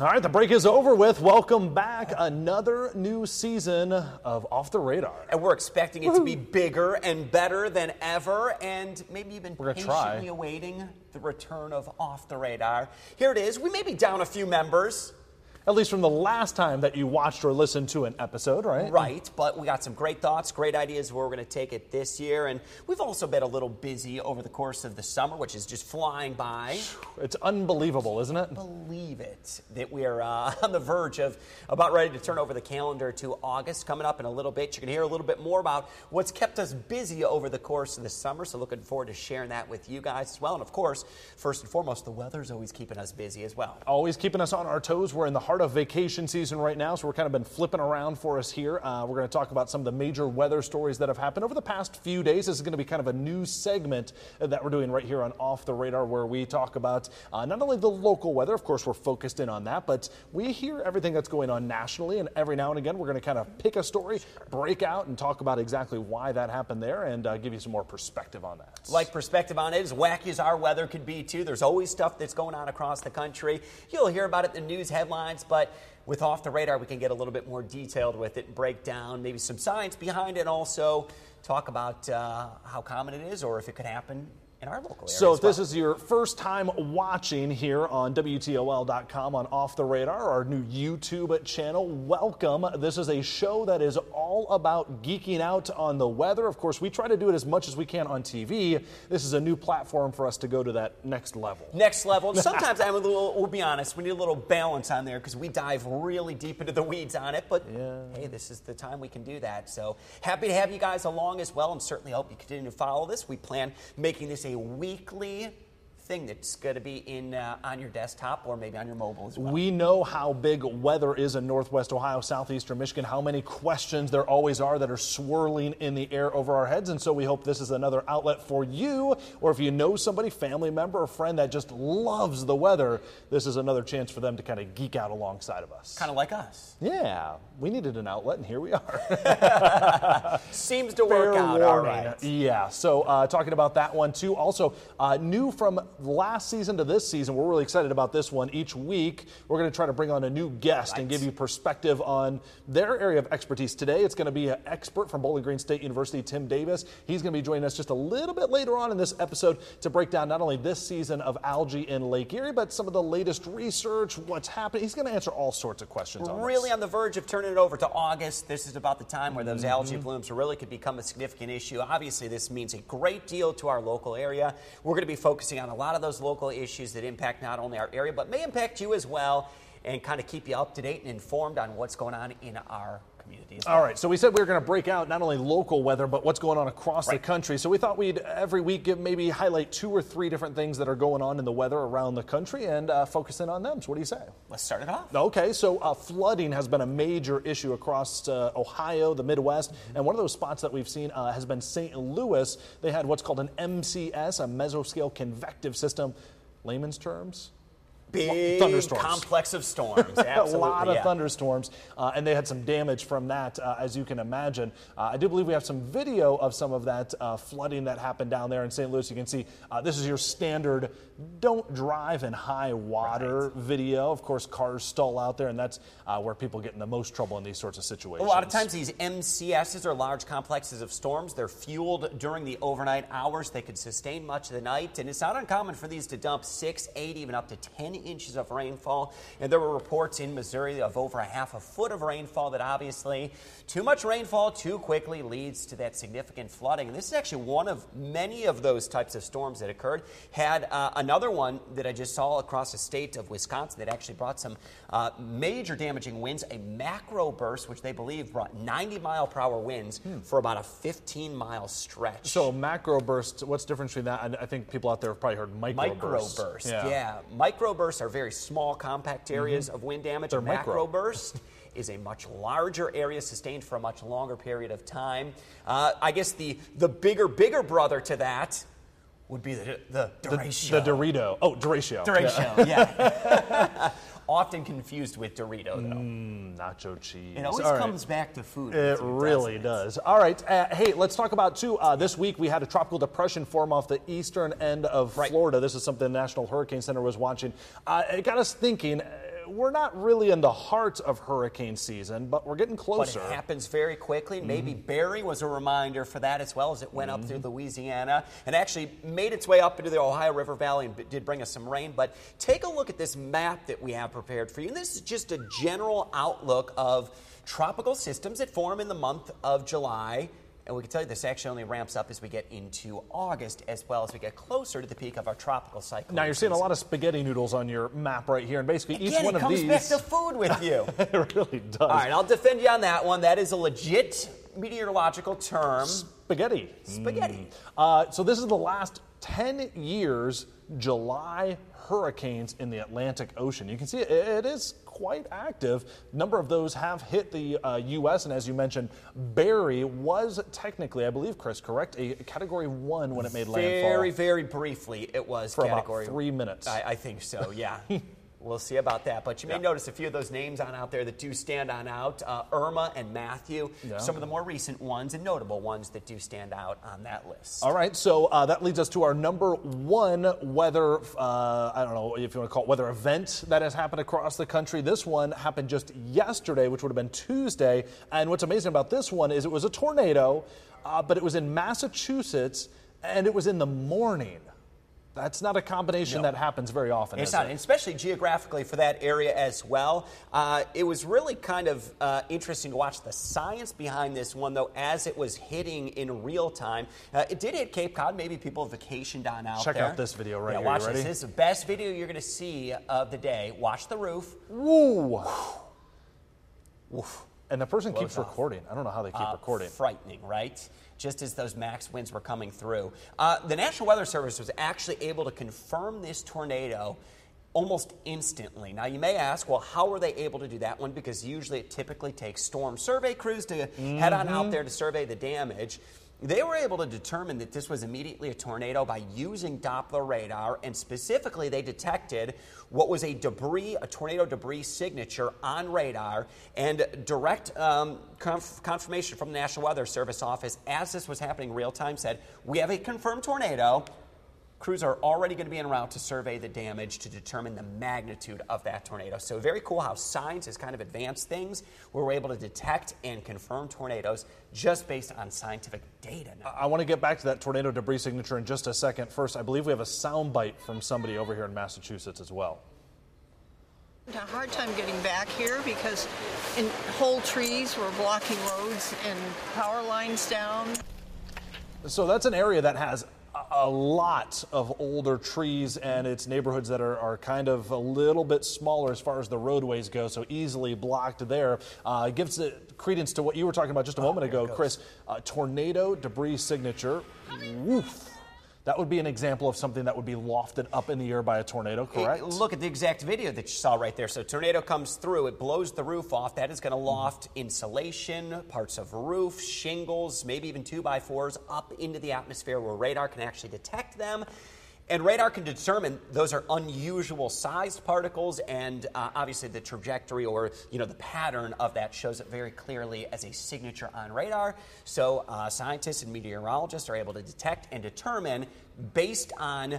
All right, the break is over with. Welcome back. Another new season of Off the Radar. And we're expecting it to be bigger and better than ever, and maybe even We're gonna patiently try. awaiting the return of Off the Radar. Here it is. We may be down a few members, At least from the last time that you watched or listened to an episode, right? right? But we got some great thoughts, great ideas where we're going to take it this year. And we've also been a little busy over the course of the summer, which is just flying by. It's unbelievable, isn't it? believe it that we're uh, on the verge of about ready to turn over the calendar to August coming up in a little bit. You're going to hear a little bit more about what's kept us busy over the course of the summer. So, looking forward to sharing that with you guys as well. And of course, first and foremost, the weather's always keeping us busy as well. Always keeping us on our toes. We're in the heart of vacation season right now, so we're kind of been flipping around for us here. Uh, we're going to talk about some of the major weather stories that have happened over the past few days. This is going to be kind of a new segment that we're doing right here on Off the Radar, where we talk about uh, not only the local weather, of course, we're focused in on that, but we hear everything that's going on nationally, and every now and again, we're going to kind of pick a story, break out, and talk about exactly why that happened there, and uh, give you some more perspective on that. Like perspective on it, as wacky as our weather could be, too. There's always stuff that's going on across the country. You'll hear about it in the news headlines, but with Off the Radar, we can get a little bit more detailed with it break down maybe some science behind it, and also talk about uh, how common it is or if it could happen in our local area. So, if this is your first time watching here on WTOL.com on Off the Radar, our new YouTube channel, welcome. This is a show that is all about geeking out on the weather. Of course, we try to do it as much as we can on TV. This is a new platform for us to go to that next level. next level. Sometimes I'm a little, we'll be honest, we need a little balance on there because we dive really deep into the weeds on it. But hey, this is the time we can do that. So happy to have you guys along as well and certainly hope you continue to follow this. We plan making this a weekly thing that's going to be in uh, on your desktop or maybe on your mobile as well. We know how big weather is in Northwest Ohio, Southeastern Michigan, how many questions there always are that are swirling in the air over our heads. And so we hope this is another outlet for you, or if you know somebody, family member, or friend that just loves the weather, this is another chance for them to kind of geek out alongside of us. Kind of like us. Yeah, we needed an outlet, and here we are. Seems to work out. All warning. right. Yeah. So uh, talking about that one too. Also, uh, new from last season to this season, we're really excited about this one. Each week, we're going to try to bring on a new guest and give you perspective on their area of expertise. Today, it's going to be an expert from Bowling Green State University, Tim Davis. He's going to be joining us just a little bit later on in this episode to break down not only this season of algae in Lake Erie, but some of the latest research, what's happening. He's going to answer all sorts of questions on this. really on the verge of turning it over to August. This is about the time where those algae Mm-hmm. blooms really could become a significant issue. Obviously, this means a great deal to our local area. We're going to be focusing on a lot of those local issues that impact not only our area, but may impact you as well, and kind of keep you up to date and informed on what's going on in our well. All right, so we said we were going to break out not only local weather, but what's going on across the country. So we thought we'd every week give, maybe highlight two or three different things that are going on in the weather around the country and uh, focus in on them. So what do you say? Let's start it off. Okay, so uh, flooding has been a major issue across uh, Ohio, the Midwest, and one of those spots that we've seen uh, has been St. Louis. They had what's called an MCS, a mesoscale convective system. Layman's terms, Big thunderstorms. complex of storms. a lot of yeah. thunderstorms, uh, and they had some damage from that, uh, as you can imagine. Uh, I do believe we have some video of some of that uh, flooding that happened down there in St. Louis. You can see uh, this is your standard don't drive in high water video. Of course, cars stall out there, and that's uh, where people get in the most trouble in these sorts of situations. A lot of times, these MCSs are large complexes of storms. They're fueled during the overnight hours. They could sustain much of the night, and it's not uncommon for these to dump six, eight, even up to 10 inches of rainfall. And there were reports in Missouri of over a half a foot of rainfall that obviously too much rainfall too quickly leads to that significant flooding. And this is actually one of many of those types of storms that occurred. Had uh, another one that I just saw across the state of Wisconsin that actually brought some uh, major damaging winds, a macro burst, which they believe brought 90 mile per hour winds for about a 15 mile stretch. So macro burst, what's the difference between that? I I think people out there have probably heard micro, Microburst, yeah. Microbursts are very small, compact areas of wind damage. Mm-hmm. They're a micro. macroburst is a much larger area sustained for a much longer period of time. Uh, I guess the the bigger, bigger brother to that would be the the The, derecho. the Dorito. Oh, Derecho. Derecho, yeah. Often confused with Dorito, though. Mm, nacho cheese. It always All right. comes back to food. It really does. All right. Uh, hey, let's talk about too. Uh, this week we had a tropical depression form off the eastern end of Right. Florida. This is something the National Hurricane Center was watching. Uh, it got us thinking. We're not really in the heart of hurricane season, but we're getting closer. But it happens very quickly. Mm-hmm. Maybe Barry was a reminder for that as well as it went mm-hmm. up through mm-hmm. Louisiana and actually made its way up into the Ohio River Valley and did bring us some rain. But take a look at this map that we have prepared for you. And this is just a general outlook of tropical systems that form in the month of July and we can tell you this actually only ramps up as we get into August, as well as we get closer to the peak of our tropical cycle. Now you're seeing a lot of spaghetti noodles on your map right here, and basically Again, each one of these. it comes back to food with you. it really does. All right, I'll defend you on that one. That is a legit meteorological term. Spaghetti. Spaghetti. Mm. Uh, so this is the last 10 years July hurricanes in the Atlantic Ocean. You can see it, it is quite active. A number of those have hit the uh, U.S., and as you mentioned, Barry was technically, I believe, Chris, correct, a Category 1 when it made very, landfall. Very, very briefly, it was For Category about three minutes. I, I think so, yeah. We'll see about that. But you may yeah. notice a few of those names on out there that do stand on out. Uh, Irma and Matthew, yeah. some of the more recent ones and notable ones that do stand out on that list. All right, so uh, that leads us to our number one weather, uh, I don't know if you want to call it weather event that has happened across the country. This one happened just yesterday, which would have been Tuesday. And what's amazing about this one is it was a tornado, uh, but it was in Massachusetts and it was in the morning. That's not a combination no. that happens very often. It's not, it? especially geographically for that area as well. Uh, it was really kind of uh, interesting to watch the science behind this one, though, as it was hitting in real time. Uh, it did hit Cape Cod. Maybe people vacationed on out Check there. out this video right yeah, here. Watch this. This is the best video you're going to see of the day. Watch the roof. Woo! Woof. And the person keeps off. recording. I don't know how they keep uh, recording. Frightening, right? Just as those max winds were coming through. Uh, the National Weather Service was actually able to confirm this tornado almost instantly. Now, you may ask, well, how were they able to do that one? Because usually it typically takes storm survey crews to mm-hmm. head on out mm-hmm. there to survey the damage. They were able to determine that this was immediately a tornado by using Doppler radar, and specifically, they detected what was a debris, a tornado debris signature on radar, and direct um, conf- confirmation from the National Weather Service office as this was happening real time said, We have a confirmed tornado. Crews are already going to be en route to survey the damage to determine the magnitude of that tornado. So, very cool how science has kind of advanced things where we're able to detect and confirm tornadoes just based on scientific data. Now. I want to get back to that tornado debris signature in just a second. First, I believe we have a sound bite from somebody over here in Massachusetts as well. A hard time getting back here because in whole trees were blocking roads and power lines down. So that's an area that has a lot of older trees and it's neighborhoods that are, are kind of a little bit smaller as far as the roadways go, so easily blocked there. Uh, it gives it credence to what you were talking about just a oh, moment ago, Chris. Uh, tornado debris signature. Woof. That would be an example of something that would be lofted up in the air by a tornado, correct? look at the exact video that you saw right there. So, tornado comes through, it blows the roof off. That is going to mm-hmm. loft insulation, parts of roof, shingles, maybe even two by fours up into the atmosphere where radar can actually detect them. And radar can determine those are unusual sized particles, and uh, obviously the trajectory or you know the pattern of that shows it very clearly as a signature on radar. So uh, scientists and meteorologists are able to detect and determine based on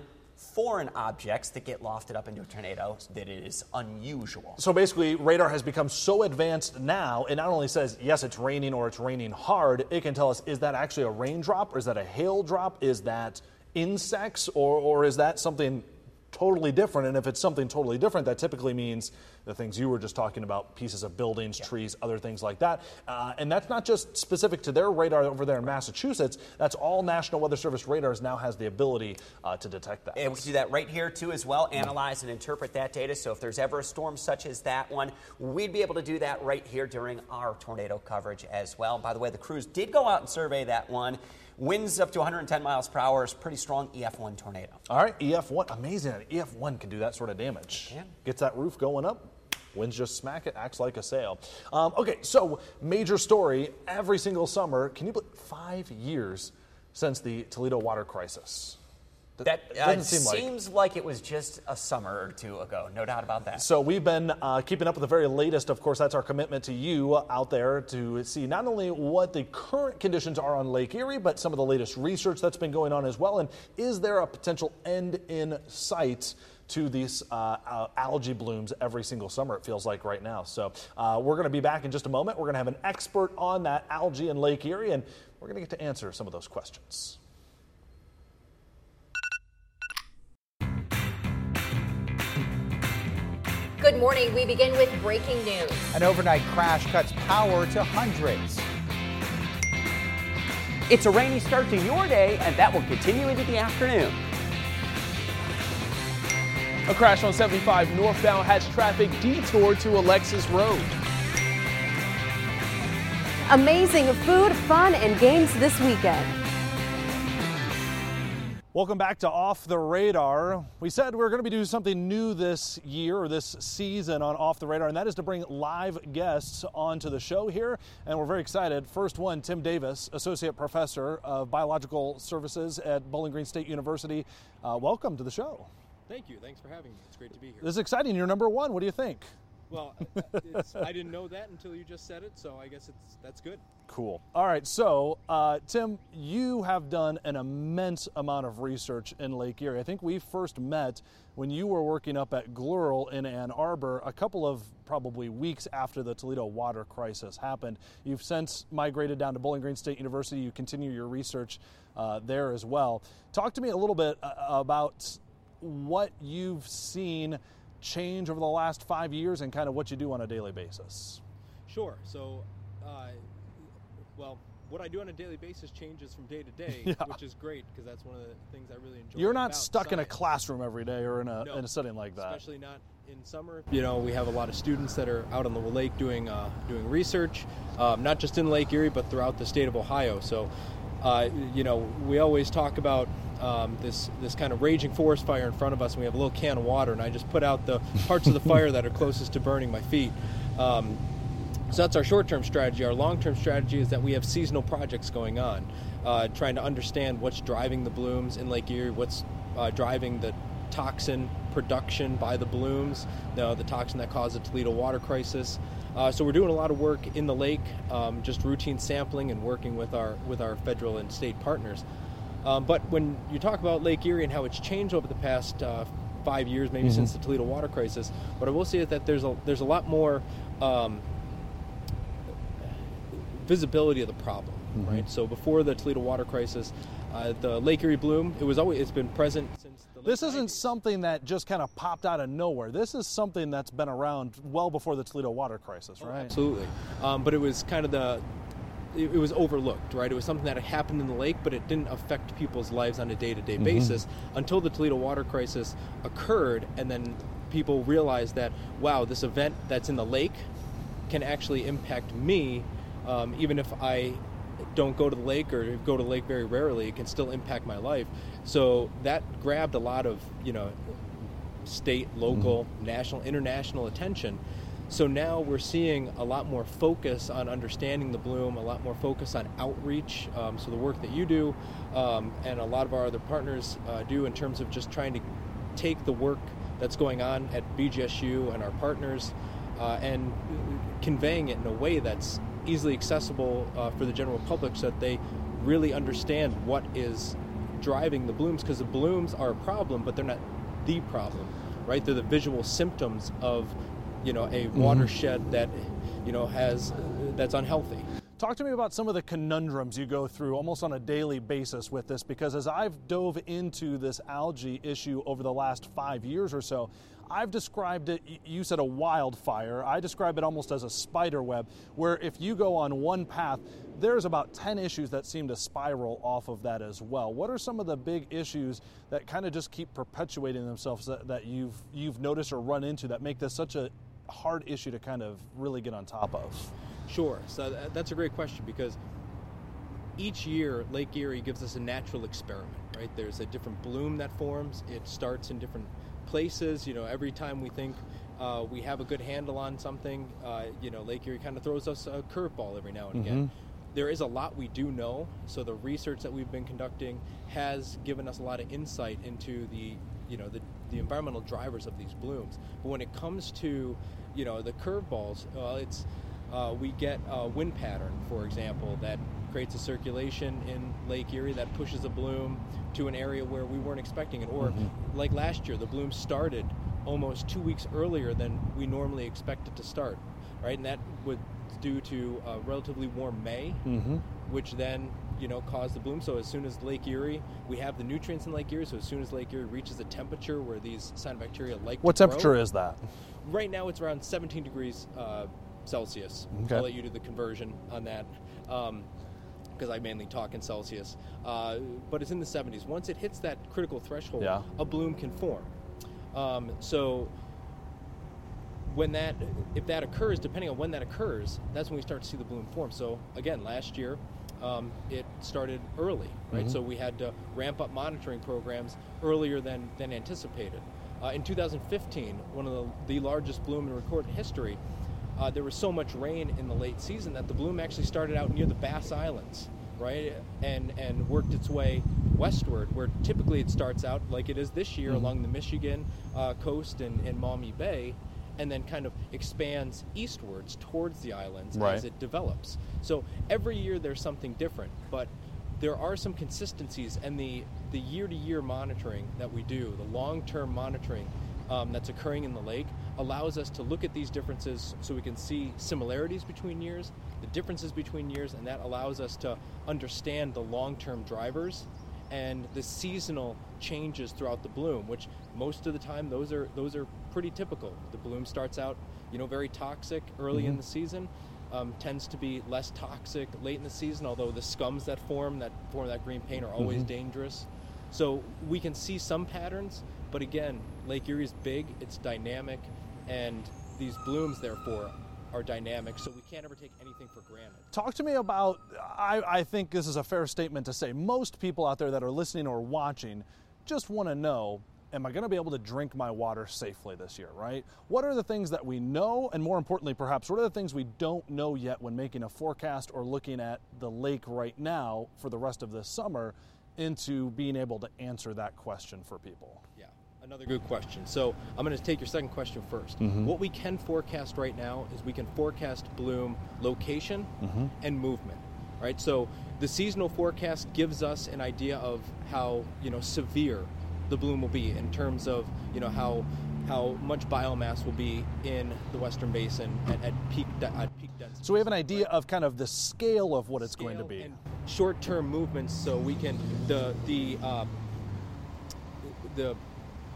foreign objects that get lofted up into a tornado that it is unusual. So basically, radar has become so advanced now, it not only says, yes, it's raining or it's raining hard, it can tell us, is that actually a raindrop or is that a hail drop? Is that insects, or, or is that something totally different? And if it's something totally different, that typically means the things you were just talking about pieces of buildings, yeah. trees, other things like that. Uh, and that's not just specific to their radar over there in Massachusetts, that's all National Weather Service radars now has the ability uh, to detect that. And we can do that right here too as well, analyze and interpret that data. So if there's ever a storm such as that one, we'd be able to do that right here during our tornado coverage as well. By the way, the crews did go out and survey that one. Winds up to 110 miles per hour is pretty strong EF1 tornado. All right, EF1, amazing. EF1 can do that sort of damage. Gets that roof going up. Winds just smack it, acts like a sail. Um, okay, so major story every single summer. Can you believe five years since the Toledo water crisis? That uh, seem seems like. like. it was just a summer or two ago, no doubt about that. So we've been uh, keeping up with the very latest. Of course, that's our commitment to you out there to see not only what the current conditions are on Lake Erie, but some of the latest research that's been going on as well. And is there a potential end in sight to these uh, uh, algae blooms every single summer, it feels like right now. So uh, we're going to be back in just a moment. We're going to have an expert on that algae in Lake Erie, and we're going to get to answer some of those questions. Good morning. We begin with breaking news. An overnight crash cuts power to hundreds. It's a rainy start to your day, and that will continue into the afternoon. A crash on 75 northbound has traffic detoured to Alexis Road. Amazing food, fun, and games this weekend. Welcome back to Off the Radar. We said we are going to be doing something new this year or this season on Off the Radar, and that is to bring live guests onto the show here. And we're very excited. First one, Tim Davis, Associate Professor of Biological Services at Bowling Green State University. Uh, welcome to the show. Thank you. Thanks for having me. It's great to be here. This is exciting. You're number one. What do you think? Well, I didn't know that until you just said it, so I guess it's that's good. Cool. All right. So, uh, Tim, you have done an immense amount of research in Lake Erie. I think we first met when you were working up at GLERL in Ann Arbor a couple of probably weeks after the Toledo water crisis happened. You've since migrated down to Bowling Green State University. You continue your research uh, there as well. Talk to me a little bit uh, about what you've seen change over the last five years and kind of what you do on a daily basis. Sure. So, uh, well, what I do on a daily basis changes from day to day, Yeah. which is great because that's one of the things I really enjoy. You're not stuck in a classroom every day or in a, No, in a setting like that. Especially not in summer. You know, we have a lot of students that are out on the lake doing uh, doing research, um, not just in Lake Erie, but throughout the state of Ohio. So, uh, you know, we always talk about um, this this kind of raging forest fire in front of us, and we have a little can of water, and I just put out the parts of the fire that are closest to burning my feet. Um, so that's our short-term strategy. Our long-term strategy is that we have seasonal projects going on, uh, trying to understand what's driving the blooms in Lake Erie, what's uh, driving the toxin production by the blooms, the, the toxin that caused the Toledo water crisis. Uh, so we're doing a lot of work in the lake, um, just routine sampling and working with our with our federal and state partners. Um, but when you talk about Lake Erie and how it's changed over the past uh, five years, maybe since the Toledo water crisis, what I will say is that there's a there's a lot more um, visibility of the problem, right? So before the Toledo water crisis, uh, the Lake Erie bloom, it was always it's been present since the late This isn't 90s. something that just kind of popped out of nowhere. This is something that's been around well before the Toledo water crisis, right? Absolutely, um, but it was kind of the it, was overlooked, right? It was something that happened in the lake, but it didn't affect people's lives on a day-to-day basis until the Toledo water crisis occurred, and then people realized that wow, this event that's in the lake can actually impact me, um, even if I don't go to the lake or go to the lake very rarely. It can still impact my life. So that grabbed a lot of you know state, local, national, international attention. So now we're seeing a lot more focus on understanding the bloom, a lot more focus on outreach. Um, so the work that you do, um, and a lot of our other partners uh, do in terms of just trying to take the work that's going on at BGSU and our partners, uh, and conveying it in a way that's easily accessible uh, for the general public, so that they really understand what is driving the blooms. Because the blooms are a problem, but they're not the problem, right? They're the visual symptoms of, you know, a watershed that, you know, has that's unhealthy. Talk to me about some of the conundrums you go through almost on a daily basis with this because as I've dove into this algae issue over the last five years or so, I've described it, you said a wildfire. I describe it almost as a spider web, where if you go on one path, there's about 10 issues that seem to spiral off of that as well. What are some of the big issues that kind of just keep perpetuating themselves that, that you've, you've noticed or run into that make this such a hard issue to kind of really get on top of? Sure. So uh, that's a great question because each year Lake Erie gives us a natural experiment, right? There's a different bloom that forms. It starts in different places. You know, every time we think uh, we have a good handle on something, uh, you know, Lake Erie kind of throws us a curveball every now and again. There is a lot we do know. So the research that we've been conducting has given us a lot of insight into the, you know, the, the environmental drivers of these blooms. But when it comes to, you know, the curveballs, well, it's uh, we get a wind pattern, for example, that creates a circulation in Lake Erie that pushes a bloom to an area where we weren't expecting it. Or, Mm-hmm. like last year, the bloom started almost two weeks earlier than we normally expect it to start, right? And that was due to a relatively warm May, Mm-hmm. which then you know caused the bloom. So as soon as Lake Erie, we have the nutrients in Lake Erie. So as soon as Lake Erie reaches a temperature where these cyanobacteria like What to grow- temperature is that? Right now, it's around 17 degrees uh, Celsius. Okay. I'll let you do the conversion on that because I mainly talk in Celsius. Uh, but it's in the 70s. Once it hits that critical threshold, Yeah. a bloom can form. Um, so when that, if that occurs, depending on when that occurs, that's when we start to see the bloom form. So again, last year. Um, it started early, right? So we had to ramp up monitoring programs earlier than, than anticipated. Uh, in 2015, one of the, the largest bloom in recorded history, uh, there was so much rain in the late season that the bloom actually started out near the Bass Islands, right, and and worked its way westward, where typically it starts out like it is this year along the Michigan uh, coast and, and Maumee Bay, and then kind of expands eastwards towards the islands Right. as it develops. So every year there's something different, but there are some consistencies, and the the year-to-year monitoring that we do, the long-term monitoring um, that's occurring in the lake, allows us to look at these differences so we can see similarities between years, the differences between years, and that allows us to understand the long-term drivers and the seasonal changes throughout the bloom, which most of the time those are those are pretty typical. The bloom starts out, you know, very toxic early in the season, um, tends to be less toxic late in the season. Although the scums that form that form that green paint are always dangerous. So we can see some patterns, but again, Lake Erie is big, it's dynamic, and these blooms therefore are dynamic. So we can't ever take anything for granted. Talk to me about. I, I think this is a fair statement to say. Most people out there that are listening or watching just want to know Am I going to be able to drink my water safely this year, right? What are the things that we know, and more importantly, perhaps, what are the things we don't know yet when making a forecast or looking at the lake right now for the rest of this summer into being able to answer that question for people? Yeah, another good question. So I'm going to take your second question 1st What we can forecast right now is we can forecast bloom location and movement, right? So the seasonal forecast gives us an idea of how you know severe the bloom will be in terms of you know how how much biomass will be in the Western Basin at, at peak de- at peak density. So we have an idea of kind of the scale of what it's going to be. short-term movements so we can the the uh, the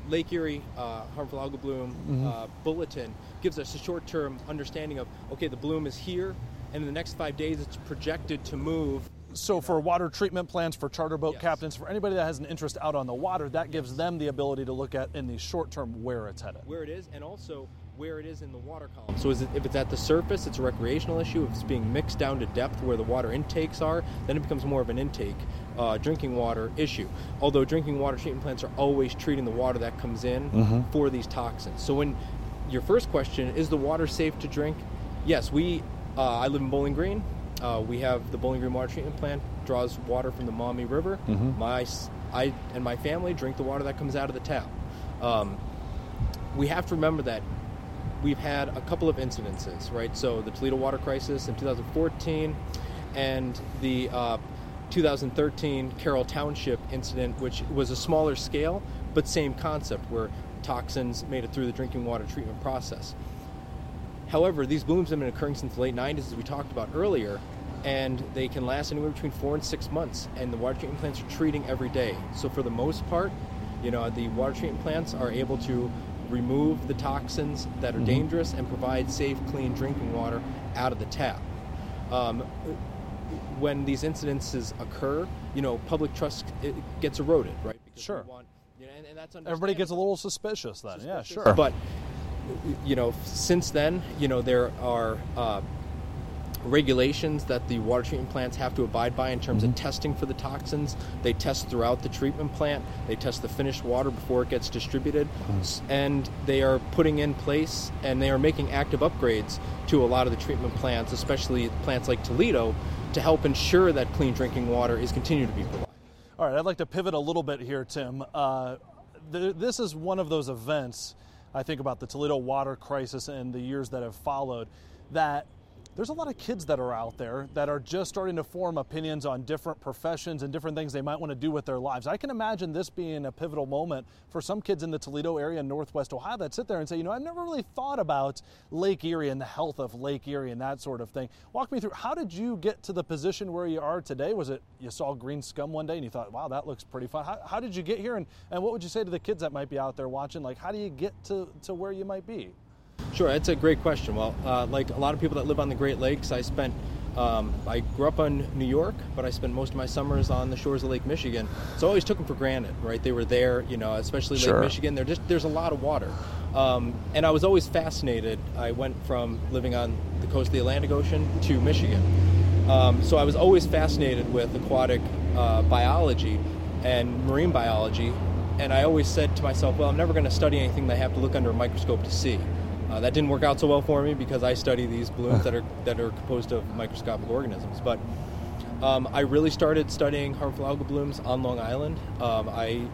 Lake Erie uh, harmful algal bloom Mm-hmm. uh, bulletin gives us a short-term understanding of okay the bloom is here and in the next five days it's projected to move So for water treatment plants, for charter boat Yes. captains, for anybody that has an interest out on the water, that gives them the ability to look at in the short term where it's headed. where it is and also where it is in the water column. So is it, if it's at the surface, it's a recreational issue. If it's being mixed down to depth where the water intakes are, then it becomes more of an intake uh, drinking water issue. Although drinking water treatment plants are always treating the water that comes in for these toxins. So when your first question is the water safe to drink? Yes, we. Uh, I live in Bowling Green. Uh, we have the Bowling Green Water Treatment Plant draws water from the Maumee River. My, s- I and my family drink the water that comes out of the tap. Um, we have to remember that we've had a couple of incidences, right? So the Toledo water crisis in 2014 and the uh, 2013 Carroll Township incident, which was a smaller scale, but same concept where toxins made it through the drinking water treatment process. However, these blooms have been occurring since the late 90s, as we talked about earlier, and they can last anywhere between four and six months. And the water treatment plants are treating every day. So for the most part, you know, the water treatment plants are able to remove the toxins that are dangerous and provide safe, clean drinking water out of the tap. Um, when these incidences occur, you know, public trust gets eroded, right? Because we Sure. want- you know, and, and that's Everybody gets a little suspicious then. Yeah, sure. But you know, since then, you know, there are uh, regulations that the water treatment plants have to abide by in terms Mm-hmm. of testing for the toxins. They test throughout the treatment plant. They test the finished water before it gets distributed, Mm-hmm. And they are putting in place and they are making active upgrades to a lot of the treatment plants, especially plants like Toledo, to help ensure that clean drinking water is continued to be provided. All right, I'd like to pivot a little bit here, Tim. Uh, th- this is one of those events, I think about the Toledo water crisis and the years that have followed, that there's a lot of kids that are out there that are just starting to form opinions on different professions and different things they might want to do with their lives. I can imagine this being a pivotal moment for some kids in the Toledo area in Northwest Ohio that sit there and say, you know, I've never really thought about Lake Erie and the health of Lake Erie and that sort of thing. Walk me through how did you get to the position where you are today? Was it you saw green scum one day and you thought, wow, that looks pretty fun? How, how did you get here? And, and what would you say to the kids that might be out there watching? Like, how do you get to, to where you might be? Sure, that's a great question. Well, uh, like a lot of people that live on the Great Lakes, I spent. Um, I grew up on New York, but I spent most of my summers on the shores of Lake Michigan. So I always took them for granted, right? They were there, you know, especially Sure. Lake Michigan. There just there's a lot of water, um, and I was always fascinated. I went from living on the coast of the Atlantic Ocean to Michigan, um, so I was always fascinated with aquatic uh, biology and marine biology. And I always said to myself, well, I'm never going to study anything that I have to look under a microscope to see. Uh, that didn't work out so well for me because I study these blooms that are that are composed of microscopic organisms. But um, I really started studying harmful algal blooms on Long Island. Um, I,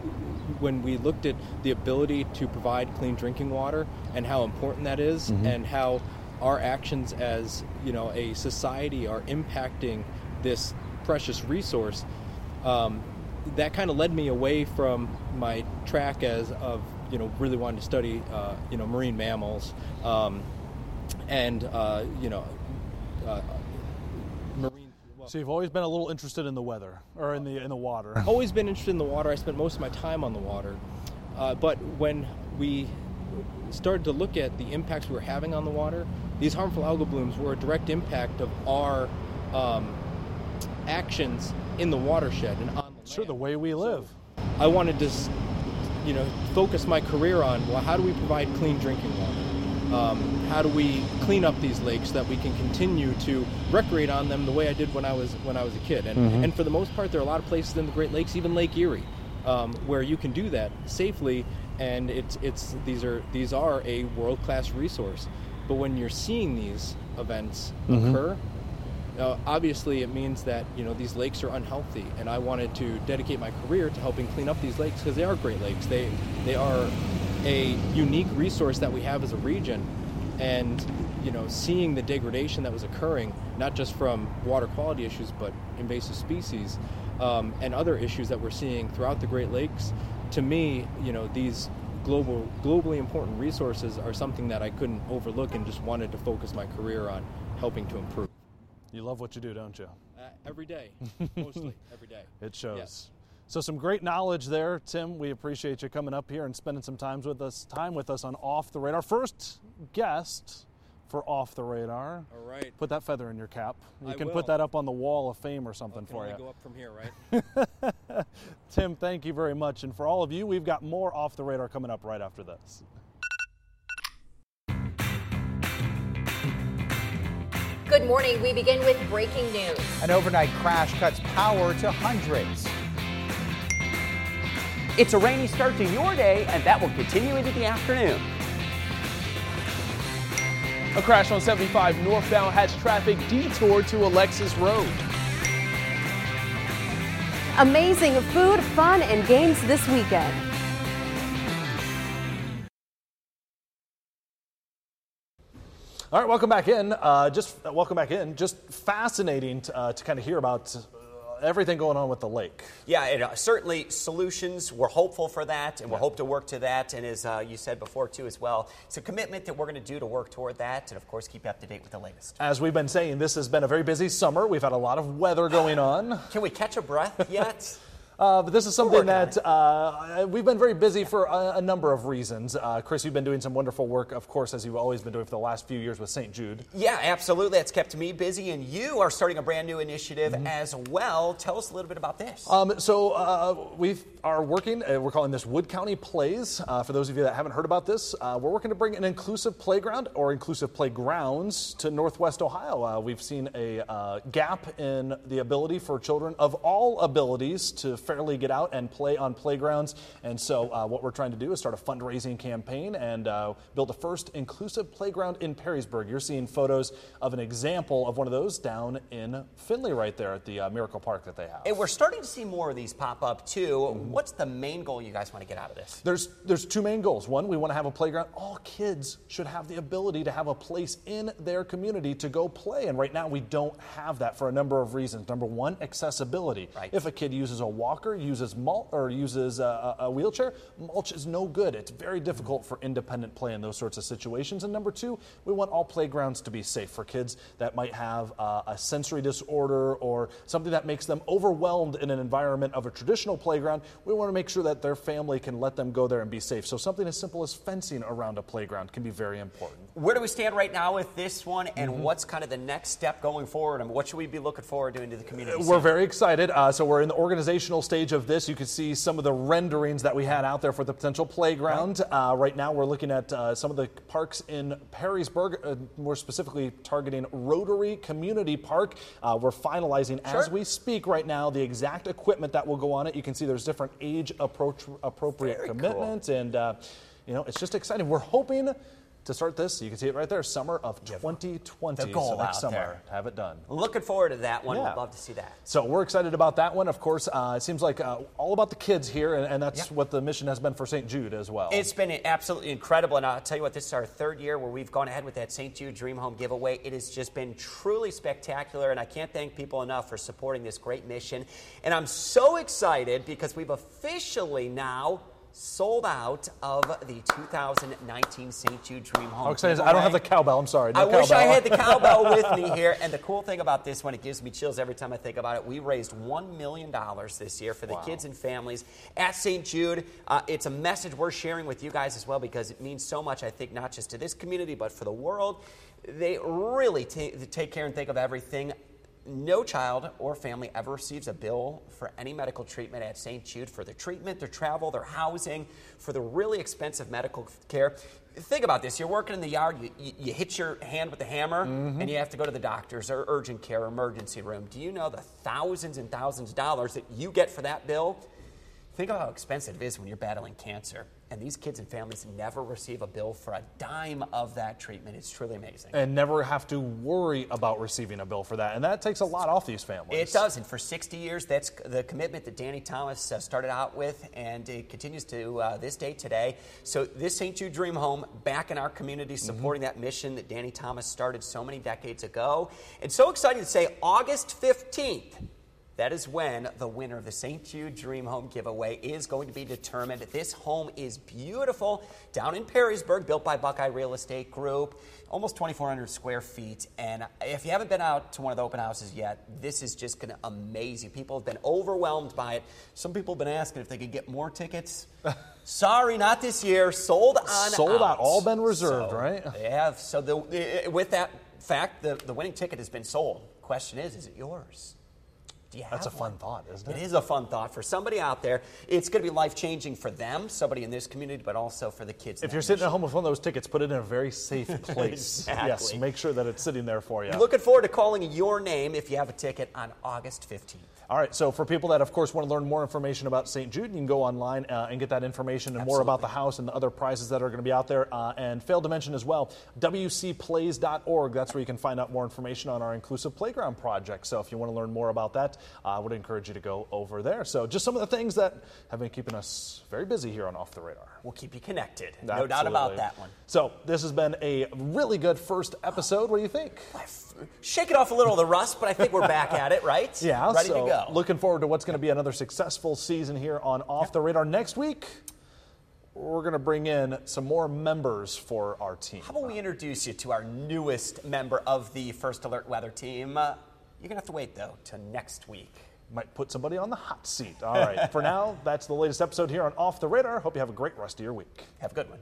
when we looked at the ability to provide clean drinking water and how important that is and how our actions as you know a society are impacting this precious resource, um, that kind of led me away from my track as of you know really wanted to study uh, you know marine mammals um, and uh, you know uh, marine. well, So you've always been a little interested in the weather or in the in the water. always been interested in the water. I spent most of my time on the water. Uh, but when we started to look at the impacts we were having on the water, these harmful algal blooms were a direct impact of our um, actions in the watershed and on the Sure, land. the way we live. I wanted to, you know, focus my career on well, how do we provide clean drinking water? Um, how do we clean up these lakes so that we can continue to recreate on them the way I did when I was when I was a kid? And, and for the most part, there are a lot of places in the Great Lakes, even Lake Erie, um, where you can do that safely. And it's it's these are these are a world class resource. But when you're seeing these events occur, uh, obviously, it means that you know these lakes are unhealthy, and I wanted to dedicate my career to helping clean up these lakes because they are great lakes. They they are a unique resource that we have as a region, and you know seeing the degradation that was occurring, not just from water quality issues, but invasive species um, and other issues that we're seeing throughout the Great Lakes. To me, you know these global globally important resources are something that I couldn't overlook, and just wanted to focus my career on helping to improve. You love what you do, don't you? Uh, every day, mostly every day. It shows. Yes. So some great knowledge there, Tim. We appreciate you coming up here and spending some time with us. Time with us on Off the Radar. First guest for Off the Radar. All right. Put that feather in your cap. You I can will. put that up on the wall of fame or something Can for you. go up from here, right? Tim, thank you very much. And for all of you, we've got more Off the Radar coming up right after this. Good morning. We begin with breaking news. An overnight crash cuts power to hundreds. It's a rainy start to your day, and that will continue into the afternoon. A crash on 75 northbound has traffic detoured to Alexis Road. Amazing food, fun, and games this weekend. All right, welcome back in. Uh, just uh, welcome back in. Just fascinating to, uh, to kind of hear about uh, everything going on with the lake. Yeah, it, uh, certainly solutions. We're hopeful for that, and we hope to work to that. And as uh, you said before, too, as well, it's a commitment that we're going to do to work toward that, and of course, keep up to date with the latest. As we've been saying, this has been a very busy summer. We've had a lot of weather going on. Can we catch a breath yet? Uh, but this is something that uh, we've been very busy for a, a number of reasons. Uh, Chris, you've been doing some wonderful work, of course, as you've always been doing for the last few years with St. Jude. yeah, absolutely. That's kept me busy, and you are starting a brand new initiative as well. Tell us a little bit about this. Um, so uh, we are working. Uh, we're calling this Wood County Plays. Uh, for those of you that haven't heard about this, uh, we're working to bring an inclusive playground or inclusive playgrounds to Northwest Ohio. Uh, we've seen a uh, gap in the ability for children of all abilities to fairly get out and play on playgrounds. And so, uh, what we're trying to do is start a fundraising campaign and uh, build the first inclusive playground in Perrysburg. You're seeing photos of an example of one of those down in Findlay, right there at the uh, Miracle Park that they have. And we're starting to see more of these pop up too. What's the main goal you guys want to get out of this? There's there's two main goals. One, we want to have a playground. All kids should have the ability to have a place in their community to go play. And right now we don't have that for a number of reasons. Number one, accessibility. Right. If a kid uses a walker, uses mulch, or uses a, a wheelchair, mulch is no good. It's very difficult for independent play in those sorts of situations. And number two, we want all playgrounds to be safe for kids that might have uh, a sensory disorder or something that makes them overwhelmed in an environment of a traditional playground. We want to make sure that their family can let them go there and be safe. So something as simple as fencing around a playground can be very important. Where do we stand right now with this one, and what's kind of the next step going forward, and what should we be looking forward to into the community? We're very excited. Uh, so we're in the organizational stage of this. You can see some of the renderings that we had out there for the potential playground. Uh, right now, we're looking at uh, some of the parks in Perrysburg. Uh, more specifically, targeting Rotary Community Park. Uh, we're finalizing as we speak right now the exact equipment that will go on it. You can see there's different age approach appropriate Very cool. commitments, and uh, you know it's just exciting. We're hoping. To start this, you can see it right there, summer of 2020. the goal so next out summer, there. have it done. Looking forward to that one. Yeah. We'd love to see that. So we're excited about that one. Of course, uh, it seems like uh, all about the kids here, and, and that's Yep. what the mission has been for St. Jude as well. It's been absolutely incredible, and I'll tell you what, this is our third year where we've gone ahead with that St. Jude Dream Home giveaway. It has just been truly spectacular, and I can't thank people enough for supporting this great mission. And I'm so excited because we've officially now sold out of the 2019 St. Jude Dream Home. How excited I don't have the cowbell. I'm sorry. No I wish I had the cowbell with me here. And the cool thing about this one, it gives me chills every time I think about it. We raised $1 million this year for the kids and families at St. Jude. Uh, it's a message we're sharing with you guys as well because it means so much, I think, not just to this community, but for the world. They really ta- take care and think of everything. No child or family ever receives a bill for any medical treatment at St. Jude for their treatment, their travel, their housing, for the really expensive medical care. Think about this. You're working in the yard, you, you, you hit your hand with the hammer, mm-hmm. and you have to go to the doctor's or urgent care or emergency room. Do you know the thousands and thousands of dollars that you get for that bill? Think of how expensive it is when you're battling cancer. And these kids and families never receive a bill for a dime of that treatment. It's truly amazing. and never have to worry about receiving a bill for that. And that takes a lot off these families. It does, and for 60 years, that's the commitment that Danny Thomas uh, started out with, and it continues to uh, this day today. So, this St. Jude Dream Home back in our community, supporting that mission that Danny Thomas started so many decades ago. And so exciting to say, August 15th. That is when the winner of the St. Jude Dream Home giveaway is going to be determined. This home is beautiful down in Perrysburg, built by Buckeye Real Estate Group, almost 2,400 square feet. And if you haven't been out to one of the open houses yet, this is just going to amaze you. People have been overwhelmed by it. Some people have been asking if they could get more tickets. Sorry, not this year. Sold on Sold out. All been reserved, So, right? Have. So the, with that fact, the, the winning ticket has been sold. Question is, is it yours? Do you That's a have fun thought, isn't it? It is a fun thought for somebody out there. It's going to be life changing for them, somebody in this community, but also for the kids. If you're sitting at home with one of those tickets, put it in a very safe place. Yes, make sure that it's sitting there for you. Looking forward to calling your name if you have a ticket on August 15th. All right, so for people that, of course, want to learn more information about St. Jude, you can go online uh, and get that information and more about the house and the other prizes that are going to be out there. Uh, and failed to mention as well, WCPlays.org. That's where you can find out more information on our inclusive playground project. So if you want to learn more about that, I would encourage you to go over there. So just some of the things that have been keeping us very busy here on Off the Radar. We'll keep you connected. No doubt about that one. So this has been a really good first episode. What do you think? Shake it off a little of the rust, but I think we're back at it, right? Yeah, Ready so to go. looking forward to what's going to be another successful season here on Off the Radar. Next week, we're going to bring in some more members for our team. How about we introduce you to our newest member of the First Alert Weather team? You're going to have to wait, though, till next week. Might put somebody on the hot seat. All right, for now, that's the latest episode here on Off the Radar. Hope you have a great rest of your week. Have a good one.